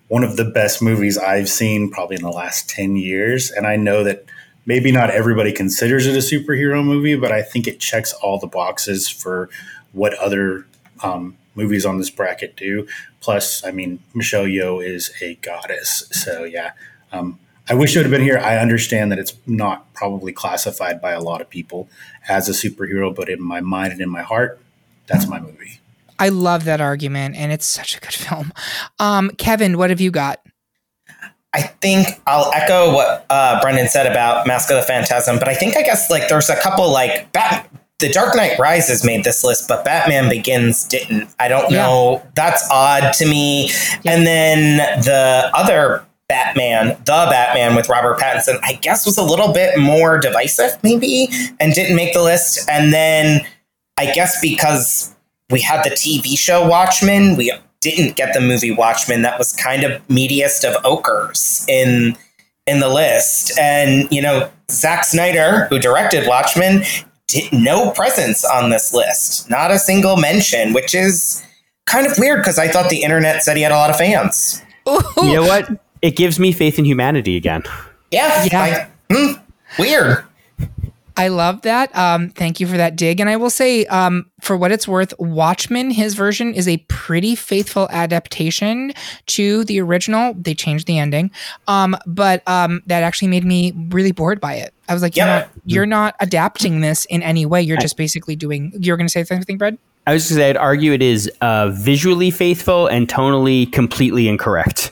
one of the best movies I've seen probably in the last 10 years. And I know that maybe not everybody considers it a superhero movie, but I think it checks all the boxes for what other um, movies on this bracket do. Plus, I mean, Michelle Yeoh is a goddess. So, yeah. Um, I wish it would have been here. I understand that it's not probably classified by a lot of people as a superhero, but in my mind and in my heart, that's my movie. I love that argument, and it's such a good film. Um, Kevin, what have you got? I think I'll echo what uh, Brendan said about Mask of the Phantasm, but I think I guess like there's a couple like Bat- The Dark Knight Rises made this list, but Batman Begins didn't. I don't Yeah. know. That's odd to me. And then the other Batman, the Batman with Robert Pattinson, I guess was a little bit more divisive, maybe, and didn't make the list. And then I guess because we had the TV show Watchmen, we didn't get the movie Watchmen. That was kind of meatiest of ochres in in the list. And you know, Zack Snyder, who directed Watchmen, did no presence on this list. Not a single mention, which is kind of weird because I thought the internet said he had a lot of fans. You know what? It gives me faith in humanity again. Yeah, Yeah. I- hmm, weird. I love that. Um, thank you for that dig. And I will say, um, for what it's worth, Watchmen, his version is a pretty faithful adaptation to the original. They changed the ending, um, but um, that actually made me really bored by it. I was like, you're not, you're not adapting this in any way. You're just basically doing. You're going to say something, Brad? I was going to say, I'd argue it is uh, visually faithful and tonally completely incorrect.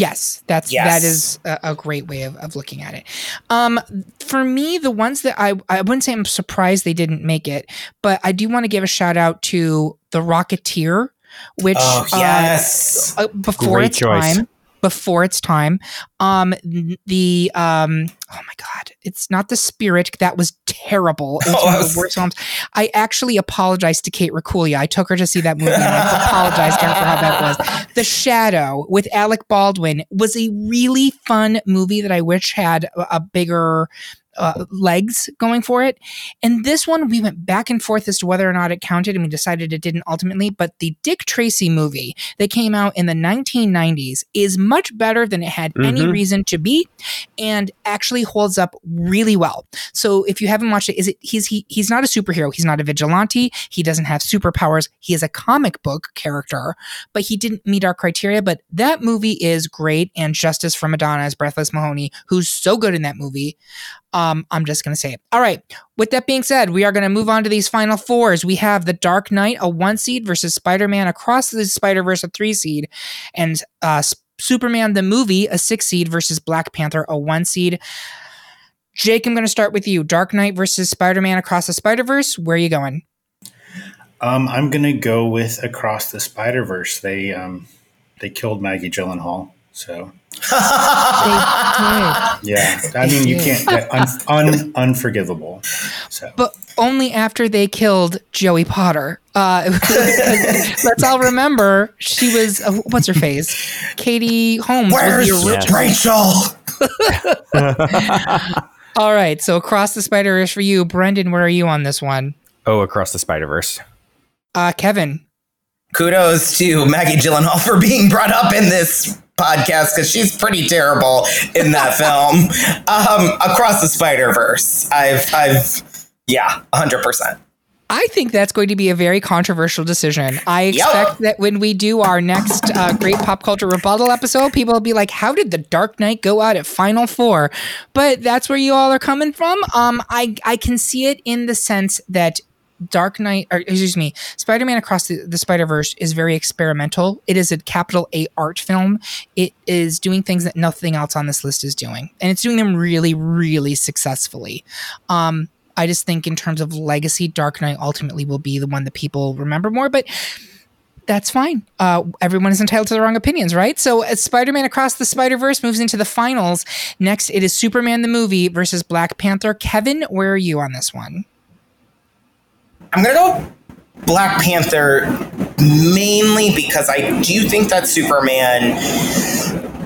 Yes, that's Yes. that is a, a great way of, of looking at it. Um, for me, the ones that I I wouldn't say I'm surprised they didn't make it, but I do want to give a shout out to the Rocketeer, which Oh, uh, yes. uh, before Great its choice. time. Before its time, um, the um, oh my god, it's not the Spirit that was terrible. It was Oh, one of the worst films. I actually apologized to Kate Rakulia. I took her to see that movie and I apologized to her for how that was. The Shadow with Alec Baldwin was a really fun movie that I wish had a, a bigger uh, legs going for it. And this one, we went back and forth as to whether or not it counted, and we decided it didn't ultimately. But the Dick Tracy movie that came out in the 1990s is much better than it had any Mhm. reason to be, and actually holds up really well. So if you haven't watched it, is it he's he, he's not a superhero, he's not a vigilante, he doesn't have superpowers, he is a comic book character, but he didn't meet our criteria. But that movie is great, and Justice for Madonna as Breathless Mahoney, who's so good in that movie. Um, I'm just gonna say it. All right. With that being said, we are gonna move on to these final fours. We have The Dark Knight, a one seed, versus Spider-Man Across the Spider-Verse, a three seed, and uh, Superman the movie, a six seed, versus Black Panther, a one seed. Jake, I'm gonna start with you. Dark Knight versus Spider-Man Across the Spider-Verse. Where are you going? Um, I'm gonna go with Across the Spider Verse. They um, they killed Maggie Gyllenhaal, so yeah. I mean, you can't un, un, unforgivable. So But only after they killed Joey Potter. Uh, let's all remember she was uh, what's her face, Katie Holmes. Where's the Rachel? All right, so across the Spider Verse for you, Brendan. Where are you on this one? Oh, across the Spider Verse. Uh, Kevin. Kudos to Maggie Gyllenhaal for being brought up in this podcast because she's pretty terrible in that film. Um, across the Spider Verse, I've, I've, yeah, hundred percent. I think that's going to be a very controversial decision. I expect yep. that when we do our next uh, great pop culture rebuttal episode, people will be like, "How did the Dark Knight go out at Final Four? But that's where you all are coming from. Um, I I can see it in the sense that Dark Knight, or excuse me, Spider Man Across the, the Spider Verse is very experimental. It is a capital A art film. It is doing things that nothing else on this list is doing, and it's doing them really, really successfully. Um, I just think in terms of legacy, Dark Knight ultimately will be the one that people remember more, but that's fine. Uh, everyone is entitled to their wrong opinions, right? So, as Spider Man Across the Spider Verse moves into the finals, next it is Superman the movie versus Black Panther. Kevin, where are you on this one? I'm to go Black Panther mainly because I do think that Superman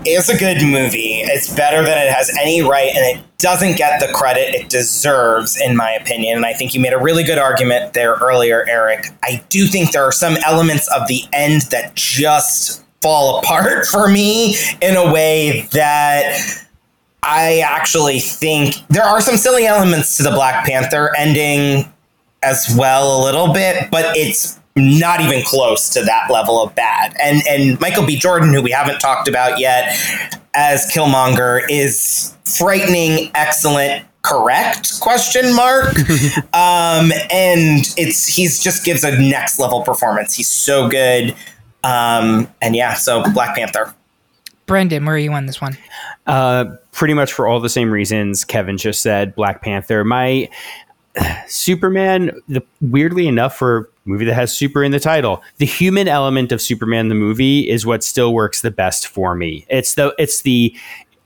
is a good movie. It's better than it has any right, and it doesn't get the credit it deserves, in my opinion. And I think you made a really good argument there earlier, Eric. I do think there are some elements of the end that just fall apart for me in a way that I actually think there are some silly elements to the Black Panther ending as well, a little bit, but it's not even close to that level of bad. And and Michael B. Jordan, who we haven't talked about yet, as Killmonger, is frightening, excellent, correct question mark. um, and it's he's just gives a next level performance. He's so good. Um, and yeah, so Black Panther. Brendan, where are you on this one? Uh, pretty much for all the same reasons Kevin just said. Black Panther. My Superman, the, weirdly enough, for a movie that has super in the title. The human element of Superman the movie is what still works the best for me. It's the it's the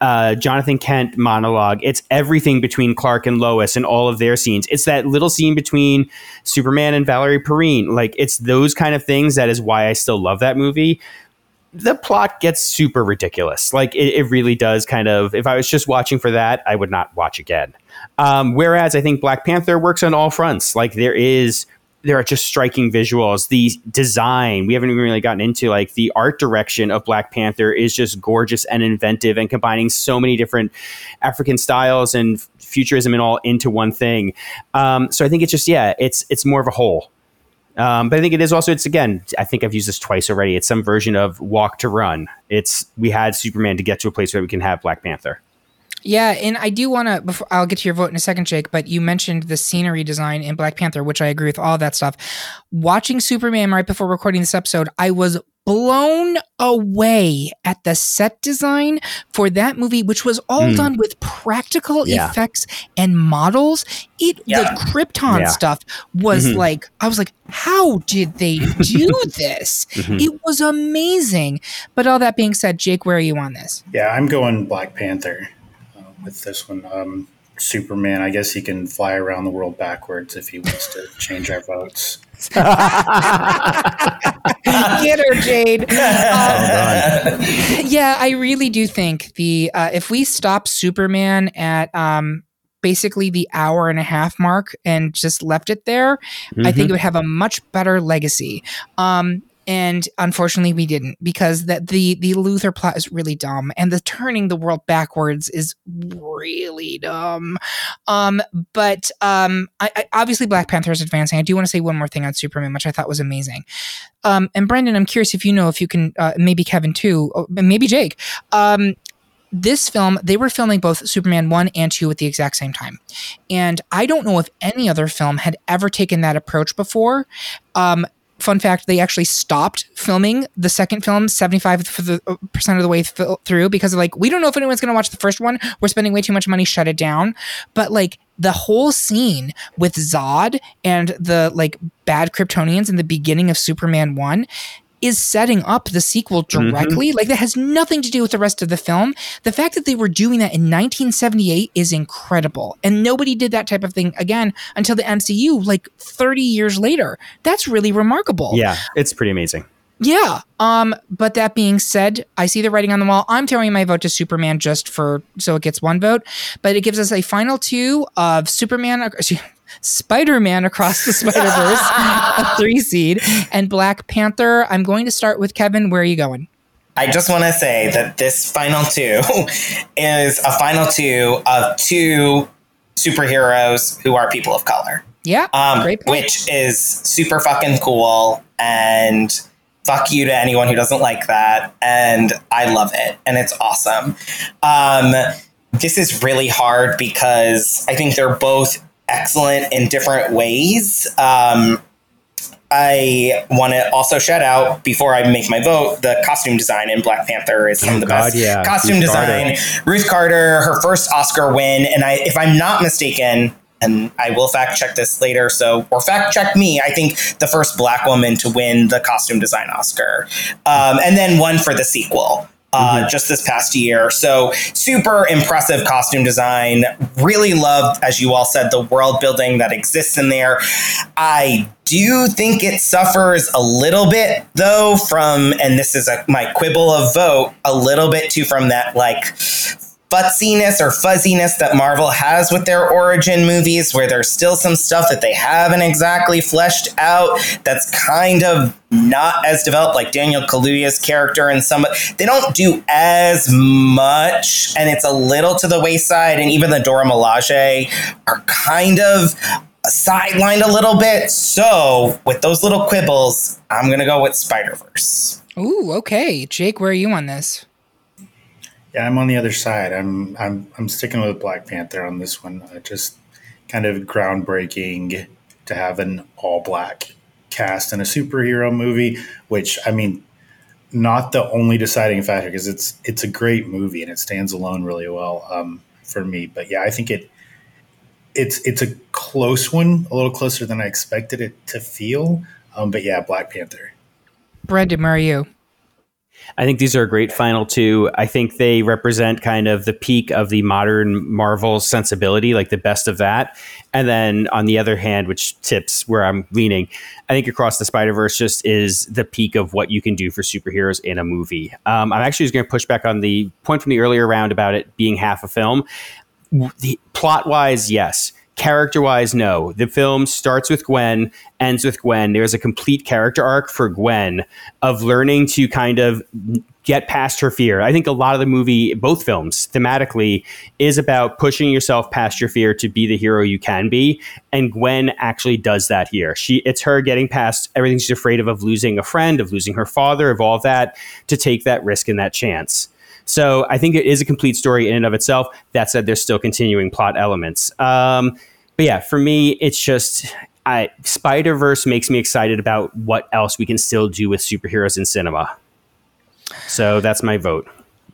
uh, Jonathan Kent monologue. It's everything between Clark and Lois and all of their scenes. It's that little scene between Superman and Valerie Perrine. Like it's those kind of things that is why I still love that movie. The plot gets super ridiculous. Like it, it really does kind of. If I was just watching for that, I would not watch again. Um, whereas I think Black Panther works on all fronts. Like there is there are just striking visuals. The design, we haven't even really gotten into like the art direction of Black Panther is just gorgeous and inventive and combining so many different African styles and futurism and all into one thing. Um, so I think it's just, yeah, it's, it's more of a whole. Um, but I think it is also, it's again, I think I've used this twice already. It's some version of walk to run. It's, we had Superman to get to a place where we can have Black Panther. Yeah, and I do want to. Before I'll get to your vote in a second, Jake. But you mentioned the scenery design in Black Panther, which I agree with all that stuff. Watching Superman right before recording this episode, I was blown away at the set design for that movie, which was all mm. done with practical yeah. effects and models. It yeah. the Krypton yeah. stuff was mm-hmm. like I was like, how did they do this? mm-hmm. It was amazing. But all that being said, Jake, where are you on this? Yeah, I'm going Black Panther with this one. Um, Superman, I guess he can fly around the world backwards if he wants to change our votes. Get her, Jade. Um, yeah, I really do think the uh, if we stop Superman at um, basically the hour and a half mark and just left it there, mm-hmm. I think mm-hmm. it would have a much better legacy. Um, and unfortunately we didn't because that the the Luthor plot is really dumb and the turning the world backwards is really dumb. Um, but um, I, I, obviously Black Panther is advancing. I do want to say one more thing on Superman, which I thought was amazing. Um, and Brendan, I'm curious if you know if you can uh, maybe Kevin too, maybe Jake. Um, this film, they were filming both Superman 1 and 2 at the exact same time. And I don't know if any other film had ever taken that approach before. Um, fun fact they actually stopped filming the second film 75% uh, of the way through because like we don't know if anyone's going to watch the first one. We're spending way too much money shut it down. But like the whole scene with zod and the like bad kryptonians in the beginning of superman 1 is setting up the sequel mm-hmm. directly. Mm-hmm. Like that has nothing to do with the rest of the film. The fact that they were doing that in 1978 is incredible. And nobody did that type of thing again until the MCU like 30 years later. That's really remarkable. Yeah, it's pretty amazing. Yeah. Um, but that being said, I see the writing on the wall. I'm throwing my vote to Superman just for so it gets one vote, but it gives us a final two of Superman Spider Man Across the Spider Verse, a three seed, and Black Panther. I'm going to start with Kevin. Where are you going? I just want to say that this final two is a final two of two superheroes who are people of color. Yeah, Um, great point. which is super fucking cool and fuck you to anyone who doesn't like that. And I love it. And it's awesome. Um, this is really hard because I think they're both excellent in different ways. Um, I want to also shout out before I make my vote the costume design in Black Panther is some of the God, best yeah. costume Ruth Carter. design. Ruth Carter, her first Oscar win, and I, if I'm not mistaken, and I will fact check this later, so or fact check me. I think the first Black woman to win the costume design Oscar, um, and then one for the sequel. Uh, Just this past year. So, super impressive costume design. Really loved, as you all said, the world building that exists in there. I do think it suffers a little bit, though, from, and this is a, my quibble of vote, a little bit too from that, like, futziness or fuzziness that Marvel has with their origin movies, where there's still some stuff that they haven't exactly fleshed out that's kind of not as developed, like Daniel Kaluuya's character and some. They don't do as much, and it's a little to the wayside. And even the Dora Milaje are kind of sidelined a little bit. So, with those little quibbles, I'm gonna go with Spider Verse. Ooh, okay. Jake, where are you on this? Yeah, I'm on the other side. I'm I'm I'm sticking with Black Panther on this one. Uh, just kind of groundbreaking to have an all black cast in a superhero movie. Which I mean, not the only deciding factor because it's it's a great movie and it stands alone really well um, for me. But yeah, I think it it's it's a close one, a little closer than I expected it to feel. Um, but yeah, Black Panther. Brendan, where are you? I think these are a great final two. I think they represent kind of the peak of the modern Marvel sensibility, like the best of that. And then on the other hand, which tips where I'm leaning, I think Across the Spider Verse just is the peak of what you can do for superheroes in a movie. Um, I'm actually just going to push back on the point from the earlier round about it being half a film. The plot wise, yes. Character wise, no. The film starts with Gwen, ends with Gwen. There's a complete character arc for Gwen of learning to kind of get past her fear. I think a lot of the movie, both films, thematically, is about pushing yourself past your fear to be the hero you can be. And Gwen actually does that here. She it's her getting past everything she's afraid of of losing a friend, of losing her father, of all that, to take that risk and that chance. So I think it is a complete story in and of itself. That said, there's still continuing plot elements. Um, but yeah, for me, it's just Spider Verse makes me excited about what else we can still do with superheroes in cinema. So that's my vote.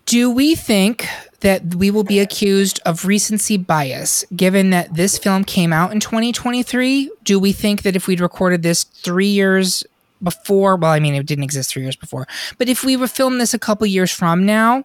Do we think that we will be accused of recency bias given that this film came out in 2023? Do we think that if we'd recorded this three years before, well, I mean, it didn't exist three years before, but if we were filmed this a couple years from now,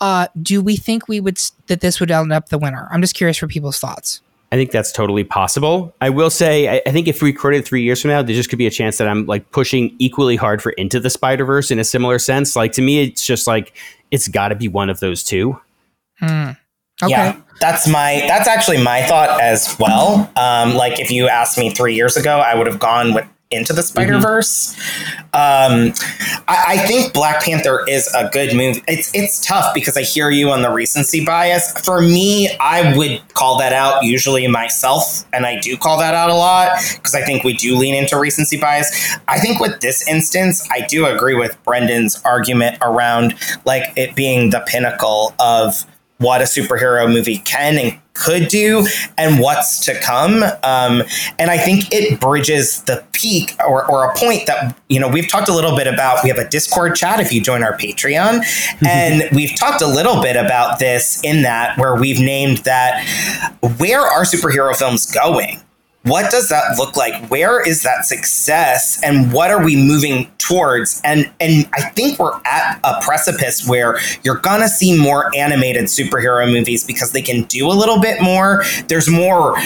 uh, do we think we would that this would end up the winner? I'm just curious for people's thoughts. I think that's totally possible. I will say, I, I think if we recorded three years from now, there just could be a chance that I'm like pushing equally hard for Into the Spider Verse in a similar sense. Like to me, it's just like it's got to be one of those two. Hmm. Okay. Yeah, that's my that's actually my thought as well. Um, like if you asked me three years ago, I would have gone with into the Spider Verse. Um, I, I think Black Panther is a good movie. It's it's tough because I hear you on the recency bias. For me, I would call that out usually myself, and I do call that out a lot because I think we do lean into recency bias. I think with this instance, I do agree with Brendan's argument around like it being the pinnacle of what a superhero movie can and could do and what's to come. Um, and I think it bridges the peak or, or a point that, you know, we've talked a little bit about. We have a Discord chat if you join our Patreon. and we've talked a little bit about this in that where we've named that where are superhero films going? What does that look like? Where is that success? And what are we moving towards? And and i think we're at a precipice where you're gonna see more animated superhero movies because they can do a little bit more. There's more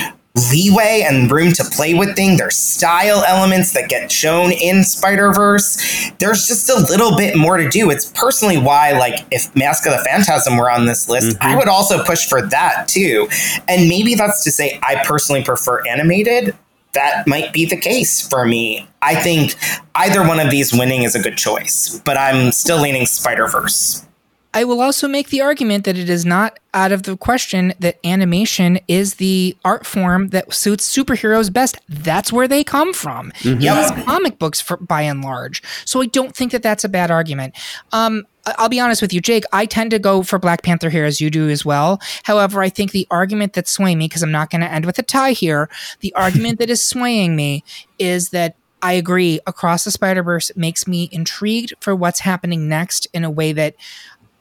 leeway and room to play with things. There's style elements that get shown in spider-verse. There's just a little bit more to do. It's personally why like if mask of the phantasm were on this list i mhm. would also push for that too. And maybe that's to say i personally prefer animated. That might be the case for me. I think either one of these winning is a good choice, but I'm still leaning Spider Verse. I will also make the argument that it is not out of the question that animation is the art form that suits superheroes best. That's where they come from. Mhm. It comic books for, by and large. So I don't think that that's a bad argument. Um, I'll be honest with you, Jake. I tend to go for Black Panther here, as you do as well. However, I think the argument that's swaying me, because I'm not going to end with a tie here, the argument that is swaying me is that I agree. Across the Spider Verse makes me intrigued for what's happening next in a way that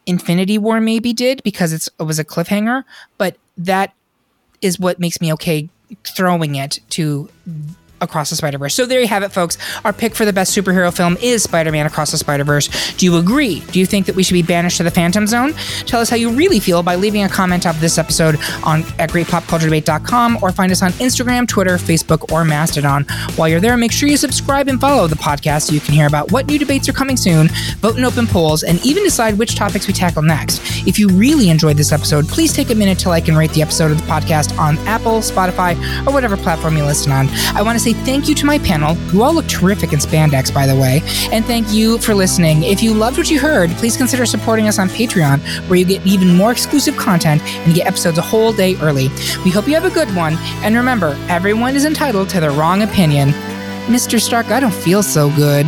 Infinity War maybe did because it was a cliffhanger, but that is what makes me okay throwing it to Across the Spider Verse. So there you have it, folks. Our pick for the best superhero film is Spider Man Across the Spider Verse. Do you agree? Do you think that we should be banished to the Phantom Zone? Tell us how you really feel by leaving a comment of this episode on at greatpopculturedebate.com or find us on Instagram, Twitter, Facebook, or Mastodon. While you're there, make sure you subscribe and follow the podcast so you can hear about what new debates are coming soon, vote in open polls, and even decide which topics we tackle next. If you really enjoyed this episode, please take a minute to like and rate the episode of the podcast on Apple, Spotify, or whatever platform you listen on. I want to say thank you to my panel, who all look terrific in spandex, by the way, and thank you for listening. If you loved what you heard, please consider supporting us on Patreon, where you get even more exclusive content and get episodes a whole day early. We hope you have a good one, and remember, everyone is entitled to their wrong opinion. Mr. Stark, I don't feel so good.